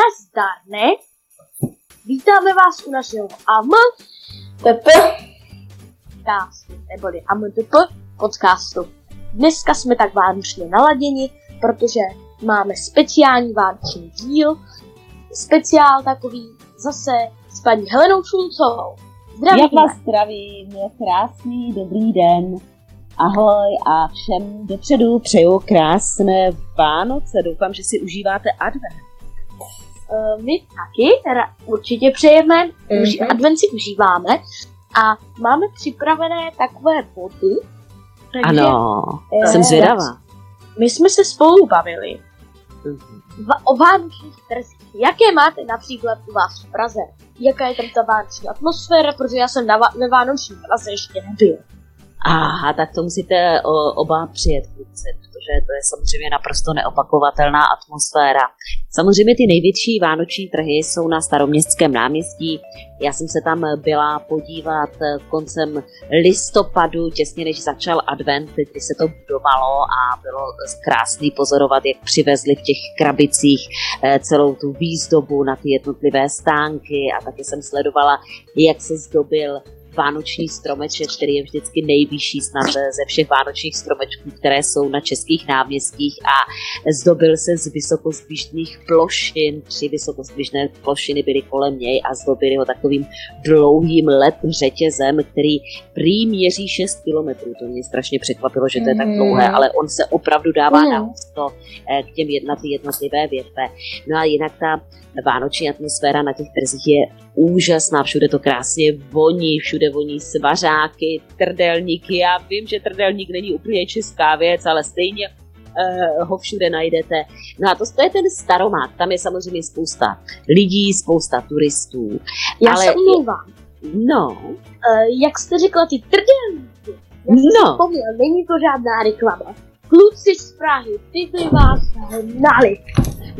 Nazdar, ne? Vítáme vás u našeho AM TP podcastu, neboli AMTP podcastu. Dneska jsme tak vánočně naladěni, protože máme speciální vánoční díl, speciál takový zase s paní Helenou Šulcovou. Zdravím. Jak vás zdravím, krásný dobrý den. Ahoj a všem dopředu přeju krásné Vánoce. Doufám, že si užíváte advent. Uh, my taky ra- určitě přejeme, mm-hmm. uži- advent si užíváme a máme připravené takové body. Takže Ano, eh, jsem zvědavá. My jsme se spolu bavili va- o vánočních trzích. Jaké máte například u vás v Praze? Jaká je tam ta vánoční atmosféra, protože já jsem na ve vánoční Praze ještě nebyl. Aha, tak to musíte oba přijet, kluci, protože to je samozřejmě naprosto neopakovatelná atmosféra. Samozřejmě ty největší vánoční trhy jsou na staroměstském náměstí. Já jsem se tam byla podívat koncem listopadu, těsně než začal advent, kdy se to budovalo a bylo krásný pozorovat, jak přivezli v těch krabicích eh, celou tu výzdobu na ty jednotlivé stánky a taky jsem sledovala, jak se zdobil vánoční stromeček, který je vždycky nejvyšší snad ze všech vánočních stromečků, které jsou na českých náměstích a zdobil se z vysokozdvižných plošin. Tři vysokozdvižné plošiny byly kolem něj a zdobili ho takovým dlouhým let řetězem, který prý měří 6 kilometrů. To mě strašně překvapilo, že to je tak dlouhé, ale on se opravdu dává Mm. na ústo eh, k těm jedna, ty jednotlivé větve. No a jinak ta vánoční atmosféra na těch trzích je úžasná, všude to krásně voní, všude voní svařáky, trdelníky. Já vím, že trdelník není úplně česká věc, ale stejně uh, ho všude najdete. No a to, to je ten staromák, tam je samozřejmě spousta lidí, spousta turistů. Já Ale- se omlouvám. No, Uh, jak jste řekla, ty trdelníky. no, Vzpomněl, není to žádná reklama. Kluci z Prahy, ty by vás hnali.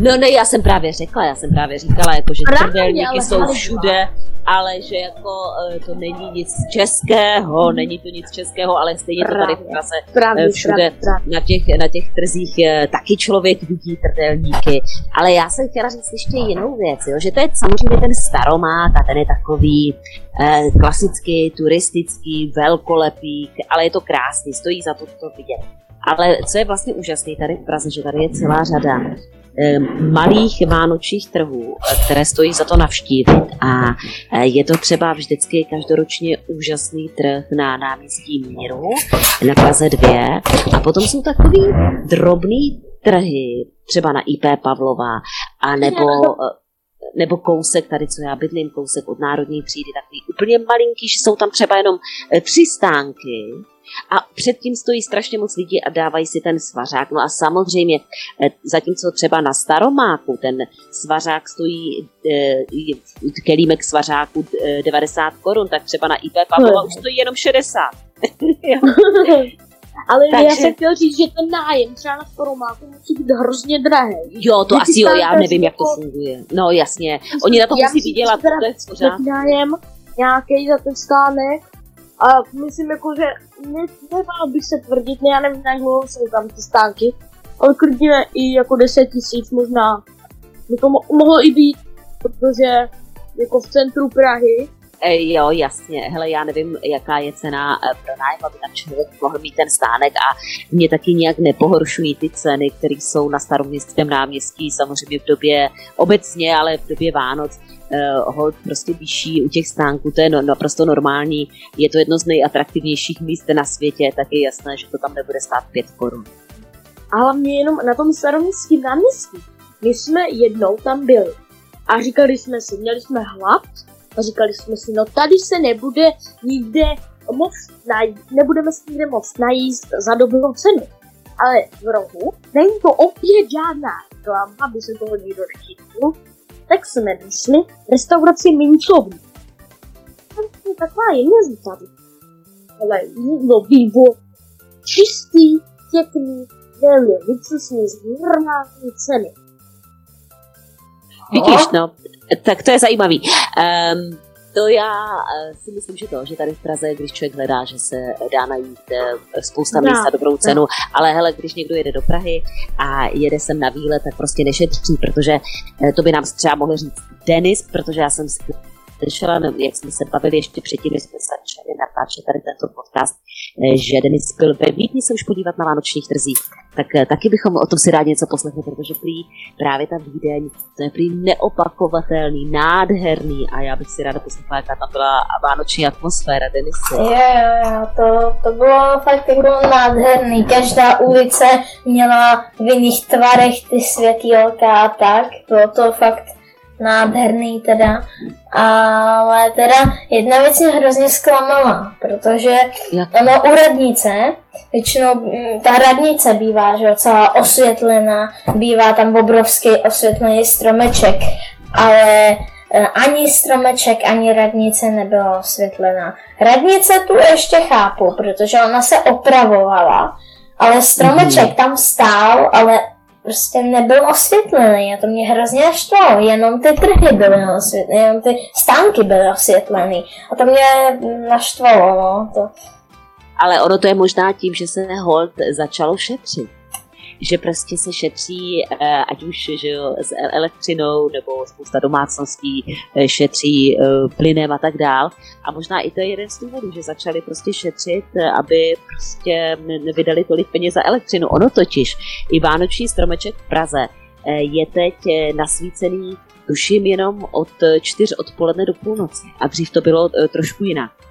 No ne, já jsem právě řekla, já jsem právě říkala, jako, že Právě, trdelníky jsou všude, ale že jako eh, to není nic českého, není to nic českého, ale stejně to tady v Právě. Praze Právě, Eh, všude. právě, právě. na těch, na těch trzích eh, taky člověk vidí trdelníky. Ale já jsem chtěla říct ještě jinou věc, jo, že to je samozřejmě ten staromák a ten je takový eh, klasický, turistický, velkolepý, ale je to krásný, stojí za to to vidět. Ale co je vlastně úžasné tady v Praze, že tady je celá řada eh, malých vánočních trhů, které stojí za to navštívit. A eh, je to třeba vždycky každoročně úžasný trh na náměstí Míru, na Praze 2 a potom jsou takový drobný trhy, třeba na IP Pavlova, a nebo, nebo kousek tady, co já bydlím, kousek od Národní třídy, takový úplně malinký, že jsou tam třeba jenom eh, tři stánky a předtím stojí strašně moc lidí a dávají si ten svařák. No a samozřejmě, eh, zatímco třeba na Staromáku ten svařák stojí, eh, kelímek svařáku eh, 90 korun, tak třeba na IP Pavlova už stojí jenom 60. Jo. Ale já Takže- jsem chtěl říct, že ten nájem třeba na Skoromáku musí být hrozně drahý. Jo, to Vždycky asi jo, já nevím, jak to funguje. No jasně, oni na to Já musí vydělat, to je. Takový nájem nějaký za ten stánek a myslím jako, že ne, nebál bych se tvrdit, ne, já nevím, jak dlouho jsou tam ty stánky, ale klidně i jako 10 tisíc možná by to mo- mohlo i být, protože jako v centru Prahy, E, jo, jasně, hele, já nevím, jaká je cena e, pro nájem, aby tam člověk mohl mít ten stánek a mě taky nějak nepohoršují ty ceny, které jsou na staroměstském náměstí, samozřejmě v době obecně, ale v době Vánoc hold prostě vyšší u těch stánků, to je no, naprosto normální, je to jedno z nejatraktivnějších míst na světě, tak je jasné, že to tam nebude stát 5 korun. a hlavně jenom na tom staroměstském náměstí. My jsme jednou tam byli a říkali jsme si, měli jsme hlad a říkali jsme si, no tady se nebude nikde moc najít, nebudeme se nikde moc najíst za dobrou cenu. Ale v rohu, není to opět žádná reklama, aby se toho někdo nechytil, tak jsme našli restauraci Mincovní. To je taková jiná tady. Ale jídlo, pivo, čistý, pěkný, velmi luxusní, z normální ceny. Vidíš, no, tak to je zajímavý. Um, To já eh, si myslím, že to, že tady v Praze, když člověk hledá, že se dá najít eh, spousta míst za dobrou cenu, ale hele, když někdo jede do Prahy a jede sem na výlet, tak prostě nešetří, protože eh, to by nám třeba mohl říct Denis, protože já jsem slyšela, jak jsme se bavili ještě předtím, než jsme začali natáčet tady tento podcast, eh, že Denis byl ve Vídni se už podívat na vánočních trzích. Tak eh, taky bychom o tom si rádi něco poslechli, protože prý právě ta Vídeň, to je prý neopakovatelný, nádherný a já bych si ráda poslechla, jaká tam byla vánoční atmosféra, Denis. Jo, jo, to, to bylo fakt jako nádherný. Každá ulice měla v jiných tvarech ty světýlka a tak. Bylo to fakt nádherný teda, ale teda jedna věc mě hrozně zklamala, protože ono u radnice, většinou mm, ta radnice bývá, že celá osvětlená, bývá tam obrovský osvětlený stromeček, ale e, ani stromeček, ani radnice nebyla osvětlená. Radnice tu ještě chápu, protože ona se opravovala, ale stromeček mm-hmm. tam stál, ale prostě nebyl osvětlený a to mě hrozně naštvalo. Jenom ty trhy byly osvětlené, jenom ty stánky byly osvětlený a to mě naštvalo, no. To. Ale ono to je možná tím, že se hold začalo šetřit že prostě se šetří, eh, ať už že jo, s elektřinou nebo spousta domácností eh, šetří eh, plynem a tak dál. A možná i to je jeden z důvodů, že začali prostě šetřit, aby prostě nevydali tolik peněz za elektřinu. Ono totiž, i vánoční stromeček v Praze je teď nasvícený tuším jenom od čtyř odpoledne do půlnoci. A dřív to bylo trošku jinak.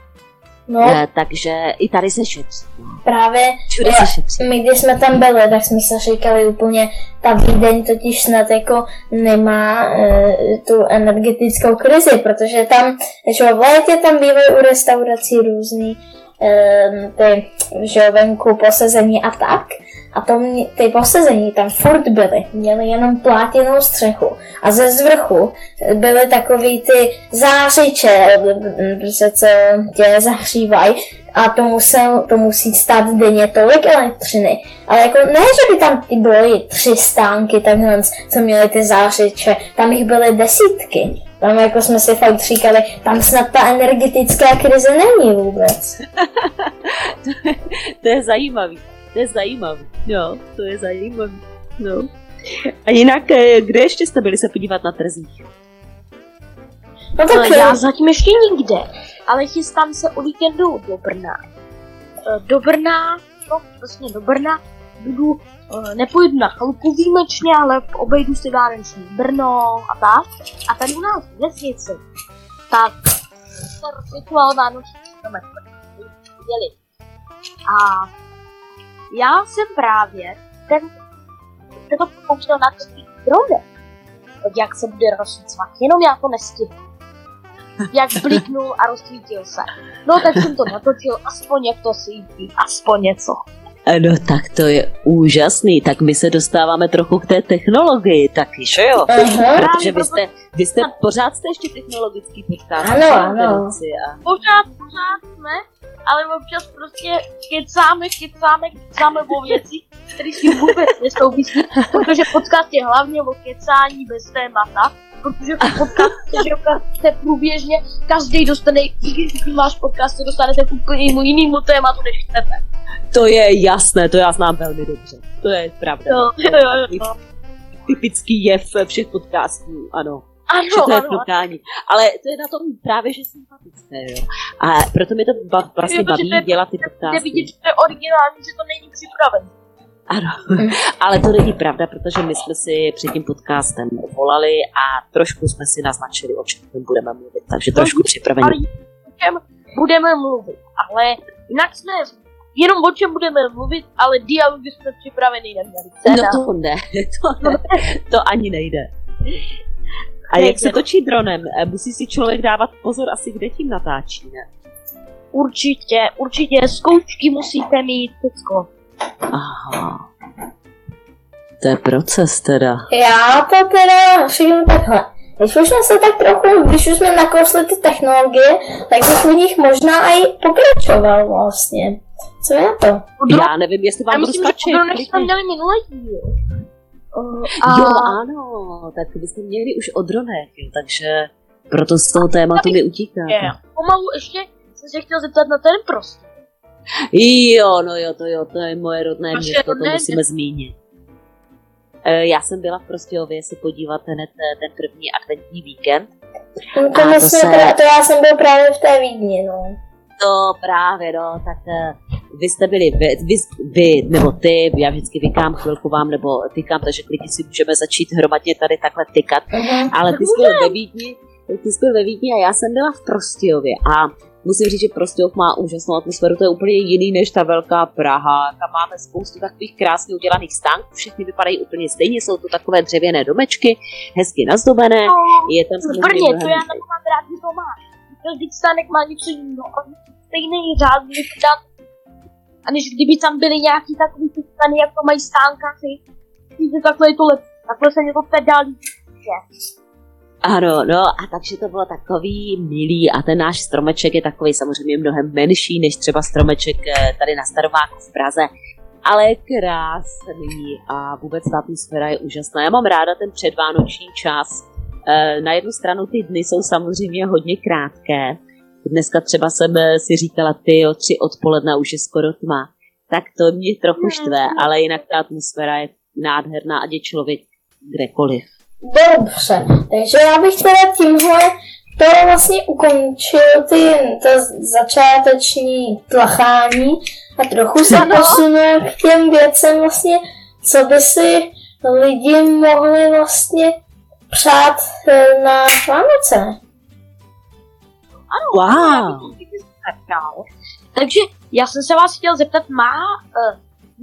No. E, takže i tady se šetří. Právě Všude se šetří. my, když jsme tam byli, tak jsme se říkali úplně, ta Vídeň totiž snad jako nemá e, tu energetickou krizi, protože tam, že v létě tam bývají u restaurací různý e, ty, že venku posezení a tak. A to mě, ty posezení tam furt byly, měly jenom plátěnou střechu. A ze zvrchu byly takový ty zářiče, prostě co tě zahřívají. A to, musel, to musí stát denně tolik elektřiny. Ale jako ne, že by tam byly tři stánky takhle, co měly ty zářiče, tam jich byly desítky. Tam jako jsme si fakt říkali, tam snad ta energetická krize není vůbec. to, je, to je zajímavý. To je zajímavý. Jo, to je zajímavý. No. A jinak, eh, kde ještě jste byli se podívat na trzích? No tak no, já zatím ještě nikde, ale chystám se o víkendu do Brna. Eh, do Brna, no vlastně do Brna, budu, nepojedu na chalupu výjimečně, ale obejdu si vánoční Brno a tak. A tady u nás v vesnici, tak se rituál vánoční viděli. A já jsem právě ten, ten to použil na svých dronech. Jak se bude rozsvícovat, jenom já to nestihnu. Jak bliknul a rozsvítil se. No tak jsem to natočil, aspoň jak to svítí, aspoň něco. No tak to je úžasný, tak my se dostáváme trochu k té technologii taky, že jo? Uh-huh. Protože vy jste, vy jste pořád jste ještě technologický podcast. Ano, ano. A... Pořád, pořád jsme, ale občas prostě kecáme, kecáme, kecáme o věcích, které si vůbec nesouvisí, protože podcast je hlavně o kecání bez témata, protože že se průběžně každý dostane, když máš podcast, se dostanete k úplně jinému tématu, než chcete. To je jasné, to já znám velmi dobře. To je pravda. Jo, jo, jo, jo. Typický jev všech podcastů, ano. Ano, že to je ano. Plukání. Ale to je na tom právě, že sympatické, jo. A proto mi to ba- vlastně baví to dělat ty podcasty. Je vidět, že to je originální, že to není připravené. Ano, ale to není pravda, protože my jsme si před tím podcastem volali a trošku jsme si naznačili, o čem budeme mluvit, takže trošku připravení. O čem budeme mluvit, ale jinak jsme jenom o čem budeme mluvit, ale dialogy jsme připravený neměli. No to ne, to, ne, to ani nejde. A jak se točí dronem? Eh, musí si člověk dávat pozor asi, kde tím natáčí, ne? Určitě, určitě, zkoušky musíte mít, Tecko. Aha. To je proces teda. Já to teda řeknu takhle. Když už jsme se tak trochu, když už jsme nakousli ty technologie, tak bych u nich možná i pokračoval vlastně. Co je to? Já nevím, jestli vám Já myslím, že jsme měli minulý díl. Uh, A... Jo, ano, tak vy jste měli už o dronech, jo, takže proto z toho tématu mi utíká. Pomalu ještě jsem se chtěl zeptat na ten prostor. Jo, no jo, to jo, to je moje rodné Vaše město, to musíme zmínit. E, já jsem byla v Prostějově se podívat ten, ten první adventní víkend. No, to, to, se... to já jsem byl právě v té Vídni, no. To právě, no, tak uh, vy jste byli, vy, vy, vy, nebo ty, já vždycky vykám chvilku vám, nebo tykám, takže klidně si můžeme začít hromadně tady takhle tykat, uh-huh. ale ty jsi ve Vídni, ty jsi ve Vídni a já jsem byla v Prostějově a musím říct, že Prostějov má úžasnou atmosféru, to je úplně jiný než ta velká Praha, tam máme spoustu takových krásně udělaných stánků, všechny vypadají úplně stejně, jsou to takové dřevěné domečky, hezky nazdobené, no, je tam samozřejmě Brně, to já tam mám rád, že to má. Každý stánek má něco jiného, stejný řád, a než kdyby tam byly nějaký takový ty stany, jak to mají stánkaři, že takhle je to lepší. Takhle se mě to teda. Ano, no a takže to bylo takový milý a ten náš stromeček je takový samozřejmě mnohem menší než třeba stromeček eh, tady na Staromáku v Praze, ale krásný a vůbec ta atmosféra je úžasná. Já mám ráda ten předvánoční čas. Eh, na jednu stranu ty dny jsou samozřejmě hodně krátké, Dneska třeba jsem si říkala, ty o tři odpoledne už je skoro tma. Tak to mě trochu štve, ale jinak ta atmosféra je nádherná, ať je člověk kdekoliv. Dobře, takže já bych teda tímhle to vlastně ukončil ty, to začáteční tlachání a trochu se posunul k těm věcem vlastně, co by si lidi mohli vlastně přát eh, na Vánoce. Ano, wow. Takže já jsem se vás chtěl zeptat, má, uh,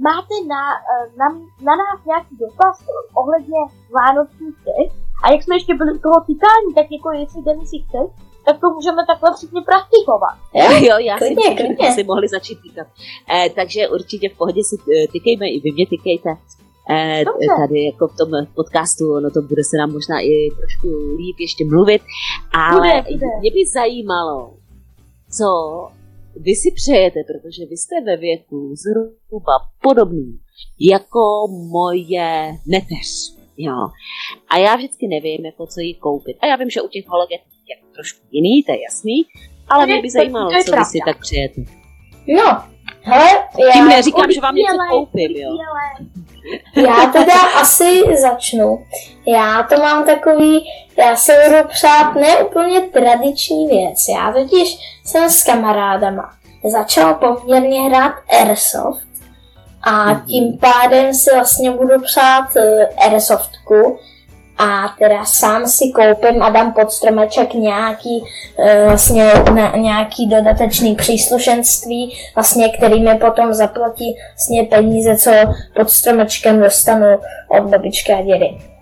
máte na, uh, na, na nás nějaký dotaz ohledně Vánočních těch? A jak jsme ještě byli u toho tykání, tak jako jestli den si chce, tak to můžeme takhle všichni praktikovat. Jo, jo já si myslím, že si mohli začít týkat. Eh, takže určitě v pohodě si eh, tykejme, i vy mě tykejte. Eh, tady jako v tom podcastu, no to bude se nám možná i trošku líp ještě mluvit, ale bude, bude. mě by zajímalo, co vy si přejete, protože vy jste ve věku zhruba podobný jako moje neteř. Jo. A já vždycky nevím, jako co jí koupit. A já vím, že u těch holek je to trošku jiný, to je jasný, ale mě by zajímalo, co vy si tak přejete. No, hele, já... Tím neříkám, že vám něco koupím, jo. Já teda asi začnu. Já to mám takový, já si budu přát ne úplně tradiční věc. Já totiž jsem s kamarádama začal poměrně hrát Airsoft a mhm. tím pádem si vlastně budu přát eh, Airsoftku a teda sám si koupím a dám pod stromeček nějaký, e, vlastně nějaký dodatečný příslušenství, vlastně, který mi potom zaplatí vlastně peníze, co pod stromečkem dostanu od babičky a dědy.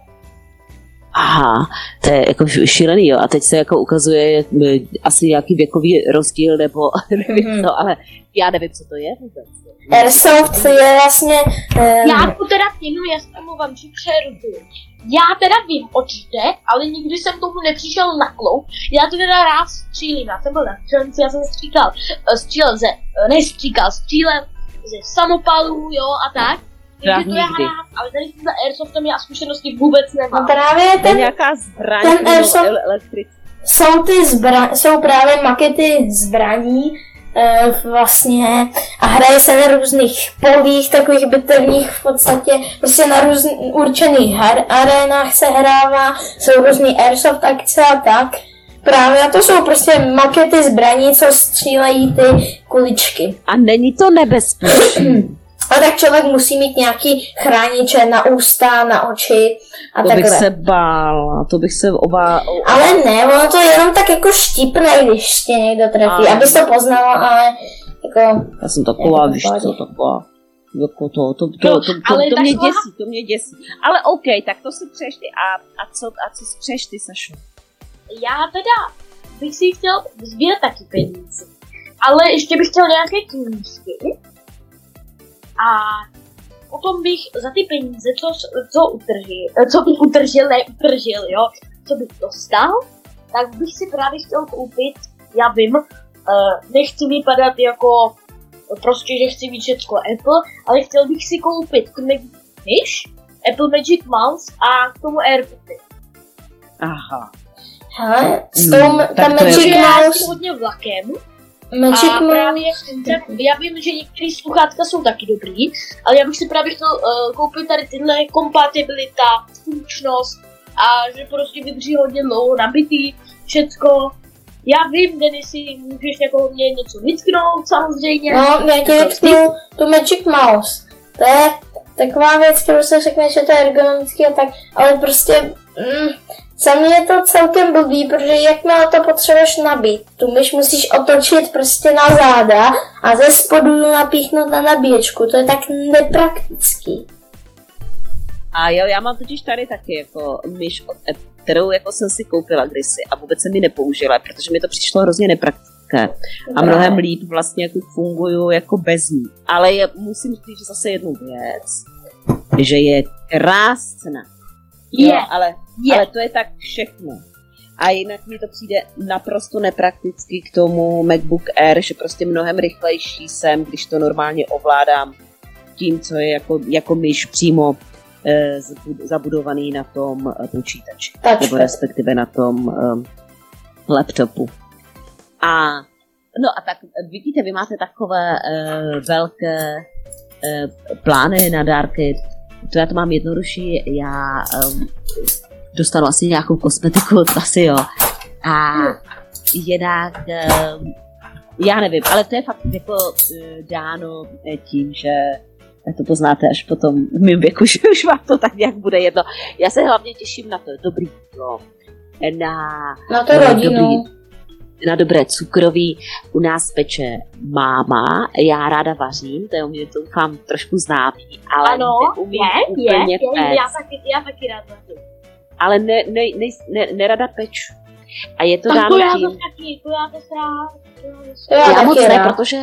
Aha, to je jako šílený, jo. A teď se jako ukazuje e, asi nějaký věkový rozdíl, nebo nevím mm-hmm. co, ale já nevím, co to je vůbec. Airsoft je vlastně... Um... Já to teda tím, já se omlouvám, že přerudu. Já teda vím, oč jde, ale nikdy jsem tomu nepřišel na kloup. Já to teda rád střílím, já jsem byl na střelnici, já jsem stříkal, eh, střílel ze, eh, nestříkal, střílel ze samopalů, jo, a tak. Takže to já rád, ale tady s Airsoftem já zkušenosti vůbec nemám. No právě ten, ten nějaká zbraň, ten Airsoft, jsou ty zbraň, jsou právě makety zbraní, Eh, vlastně a hraje se na různých polích, takových bitevních v podstatě, prostě na různých určených her, arenách se hrává, jsou různý airsoft akce a tak. Právě a to jsou prostě makety zbraní, co střílejí ty kuličky. A není to nebezpečné. A tak člověk musí mít nějaký chrániče na ústa, na oči a to takhle. bych se bál, to bych se obá... Ale ne, ono to jenom tak jako štípne, když tě někdo trefí, abys to poznala, ale jako... Já jsem taková, víš co, taková... Jako to, to, to, to, to, to, to mě děsí, to mě děsí. Ale OK, tak to si přeješ ty. A, a, co, a co si přeješ ty, Sašu? Já teda bych si chtěl sbírat taky peníze. Ale ještě bych chtěl nějaké knížky a potom bych za ty peníze, co, co, utržil, co bych utržil, ne utržil, jo, co bych dostal, tak bych si právě chtěl koupit, já vím, uh, nechci vypadat jako prostě, že chci mít všechno Apple, ale chtěl bych si koupit Fish, Apple Magic Mouse a k tomu AirPody. Aha. Hele, s Hmm, tou, tak ta to je- Magic Já Mouse, jsem hodně vlakem Magic a právě já vím, že některé sluchátka jsou taky dobrý, ale já bych si právě chtěl uh, koupit tady tyhle kompatibilita, funkčnost a že prostě vydrží hodně dlouho nabitý, všecko. Já vím, Denisy, můžeš jako mě něco vytknout samozřejmě. no, já ti vytknu tu Magic Mouse. To je taková věc, kterou se řekne, že to je ergonomický a tak, ale prostě mm, za mě je to celkem blbý, protože jakmile to potřebuješ nabít, tu myš musíš otočit prostě na záda a ze spodu ji napíchnout na nabíječku, to je tak nepraktický. A jo, já mám totiž tady taky jako myš kterou jako jsem si koupila kdysi a vůbec jsem mi nepoužila, protože mi to přišlo hrozně nepraktické. A mnohem líp vlastně jako funguju jako bez ní. Ale je, musím říct zase jednu věc, že je krásná. Jo, Je, ale, je. ale to je tak všechno. A jinak mi to přijde naprosto neprakticky k tomu MacBook Air, že prostě mnohem rychlejší jsem, když to normálně ovládám tím, co je jako, jako myš přímo eh, zabudovaný na tom eh, počítači, nebo Touchpad. respektive na tom um, laptopu. A no a tak eh, vidíte, vy máte takové uh, velké uh, plány na dárky, to já to mám jednodušší, já um, dostanu asi nějakou kosmetiku, asi jo. A jinak, um, já nevím, ale to je fakt jako uh, dáno eh, tím, že to poznáte až potom v mém věku, že už vám to tak nějak bude jedno. Já se hlavně těším na to dobrý jídlo, na, Na to rodinu. dobrý- na dobré cukroví. U nás peče máma, já ráda vařím, to je u mě to doufám trošku známý, ale Ano, neumím je, je, úplně je, péct já taky, já taky rád vařím. ale ne, ne, ne, ne, nerada peču. A je to Tak dáno to já tím, to taky, to já to rád. to já já moc ne, rád. protože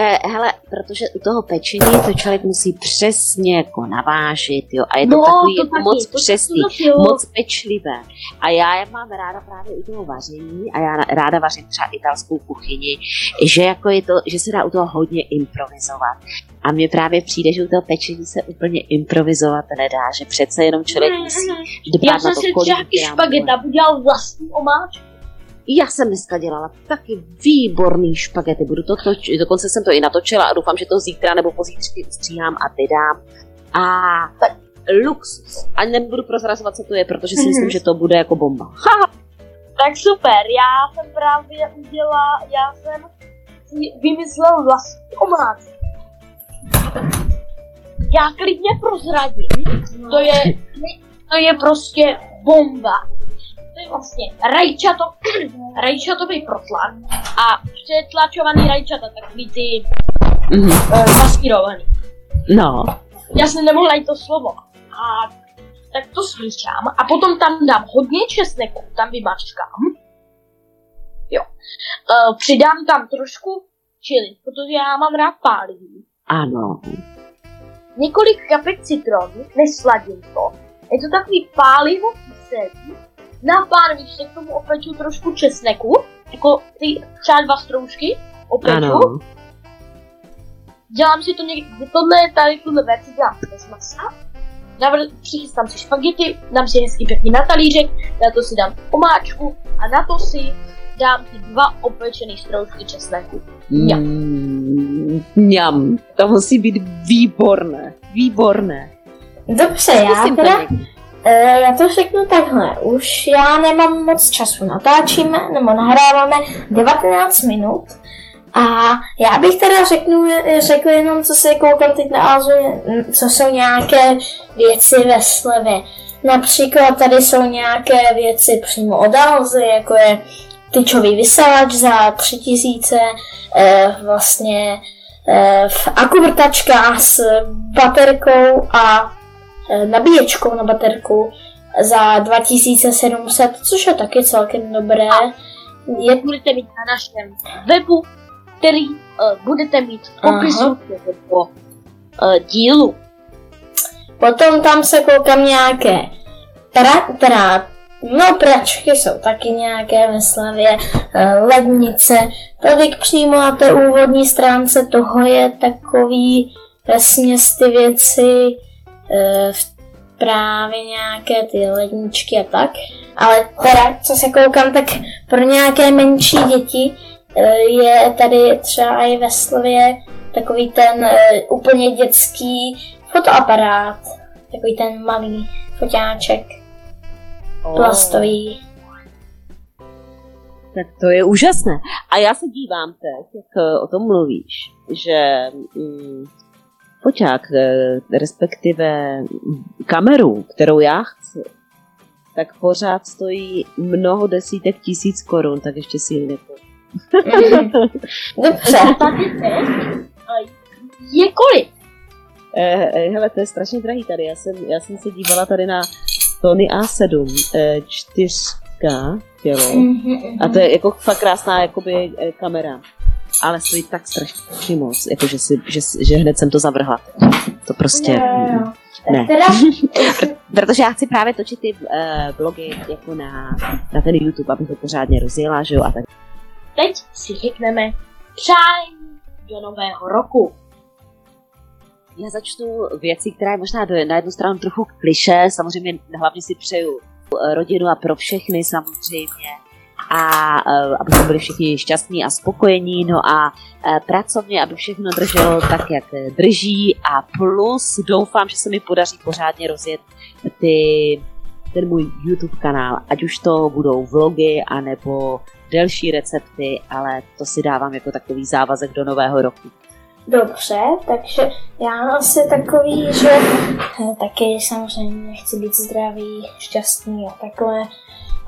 Eh, hele, protože u toho pečení to člověk musí přesně jako navážit, jo, a je to No, takový to jako taky, moc to- přesný, to moc pečlivé. A já mám ráda právě u toho vaření, a já ráda vařím třeba italskou kuchyni, že jako je to, že se dá u toho hodně improvizovat. A mně právě přijde, že u toho pečení se úplně improvizovat nedá, že přece jenom člověk musí dbát Já na jsem to, si kolik třeba i gramů. špageta udělal vlastní omáčku. Já jsem dneska dělala taky výborný špagety, budu to točit, dokonce jsem to i natočila a doufám, že to zítra nebo pozítří ustříhám a vydám. A tak luxus. A nebudu prozrazovat, co to je, protože si myslím, že to bude jako bomba. Ha, Tak super, já jsem právě udělala, já jsem si vymyslel vlastní omáčku. Já klidně prozradím, to je, to je prostě bomba. To je vlastně rajčato, rajčatový protlak a přetlačovaný rajčata, takový ty mhm. uh. No, Já jsem nemohla jít to slovo. A tak to smíchám a potom tam dám hodně česneku, tam vymačkám. Jo. Uh, přidám tam trošku čili, protože já mám rád pálivý. ano. Několik kapek citronu, nesladím to. Je to takový pálivo kyselý. Na pánví se k tomu opeču trošku česneku, jako ty třeba dva stroužky opeču. Ano. Dělám si to někdy, tohle je tady tuhle verzi dělám bez masa. Navr- přichystám si špagety, dám si hezky pěkný na talířek, na to si dám omáčku a na to si dám ty dva opečený stroužky česneku. Mňam. Mm, mňam. To musí být výborné. Výborné. Dobře, já teda, někdy. E, já to řeknu takhle, už já nemám moc času, natáčíme nebo nahráváme 19 minut. A já bych teda řeknu, řekl jenom, co se koukám teď na Azu, co jsou nějaké věci ve slevě. Například tady jsou nějaké věci přímo od Alzy, jako je tyčový vysavač za 3000, e, vlastně e, v akuvrtačka s baterkou a e, nabíječkou na baterku za 2700, což je taky celkem dobré. Je, Budete mít na našem webu, který uh, budete mít v popisu tohoto uh, dílu. potom tam se koukám nějaké pra, pra, no pračky jsou taky nějaké ve slavě, lednice. Tady přímo na té úvodní stránce toho je takový vesměs ty věci v právě nějaké ty ledničky a tak. Ale teda, co se koukám, tak pro nějaké menší děti eh, je tady třeba i ve slově takový ten eh, úplně dětský fotoaparát. Takový ten malý foťáček, plastový. Tak to je úžasné. A já se dívám teď, jak o tom mluvíš, že mm, foťák, eh, respektive kameru, kterou já chci, tak pořád stojí mnoho desítek tisíc korun, tak ještě si ji nekoupím. Dobře. Je kolik? Eh, eh, hele, to je strašně drahý tady. Já jsem, já jsem se dívala tady na Sony A7 eh, 4K tělo. A to je jako fakt krásná jakoby, eh, kamera. Ale stojí tak strašně moc, jako že, si, že, že hned jsem to zavrhla. To prostě... Jo. Ne. Teda, Protože já chci právě točit ty uh, blogy jako na, na ten YouTube, abych to pořádně rozjela, že jo, a tak. Teď si řekneme přání do nového roku. Já začnu věcí, která je možná do, na jednu stranu trochu kliše, samozřejmě hlavně si přeju eh, rodinu a pro všechny samozřejmě a uh, aby jsme byli všichni šťastní a spokojení, no a uh, pracovně, aby všechno drželo tak, jak drží a plus doufám, že se mi podaří pořádně rozjet ty, ten můj YouTube kanál, ať už to budou vlogy, anebo delší recepty, ale to si dávám jako takový závazek do nového roku. Dobře, takže já asi takový, že eh, taky samozřejmě chci být zdravý, šťastný a takhle.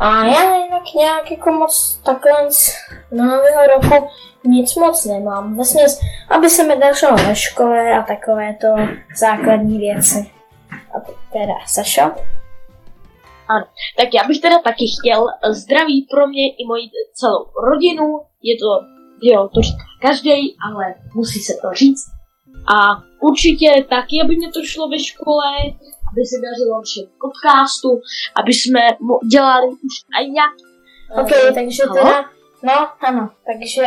A já jinak nějak jako moc takhle z nového roku nic moc nemám. Vlastně, aby se mi dařilo ve škole a takové to základní věci. A teda Sašo? Tak já bych teda taky chtěl zdraví pro mě i moji celou rodinu. Je to, jo, to říká každý, ale musí se to říct. A určitě taky, aby mě to šlo ve škole, aby se dařilo všem podcastu, aby jsme dělali už aj nějaký Ok, takže halo? teda, no ano, takže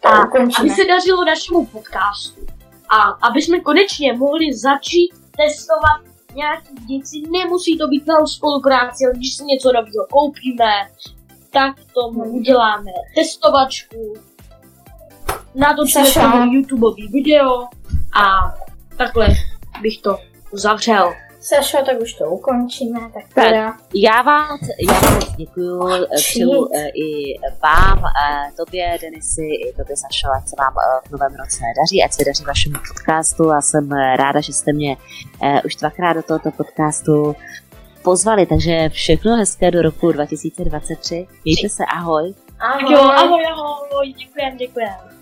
to a aby ukončíme. se dařilo našemu podcastu. A aby jsme konečně mohli začít testovat nějaký věci, nemusí to být na spolupráci, ale když si něco nového koupíme, tak tomu uděláme testovačku, natočíme tomu YouTubeový video a takhle bych to uzavřel. Sašo, tak už to ukončíme, tak Tak. teda. Já vám, já vám moc děkuju, eh, přeju eh, i vám, eh, tobě Denisy, i tobě Sašo, ať se vám v novém roce daří, ať se daří vašemu podcastu a jsem ráda, že jste mě už dvakrát do tohoto podcastu pozvali, takže všechno hezké do roku 2023. Mějte se, ahoj. Ahoj. Jo, ahoj, ahoj, děkujem, děkujem.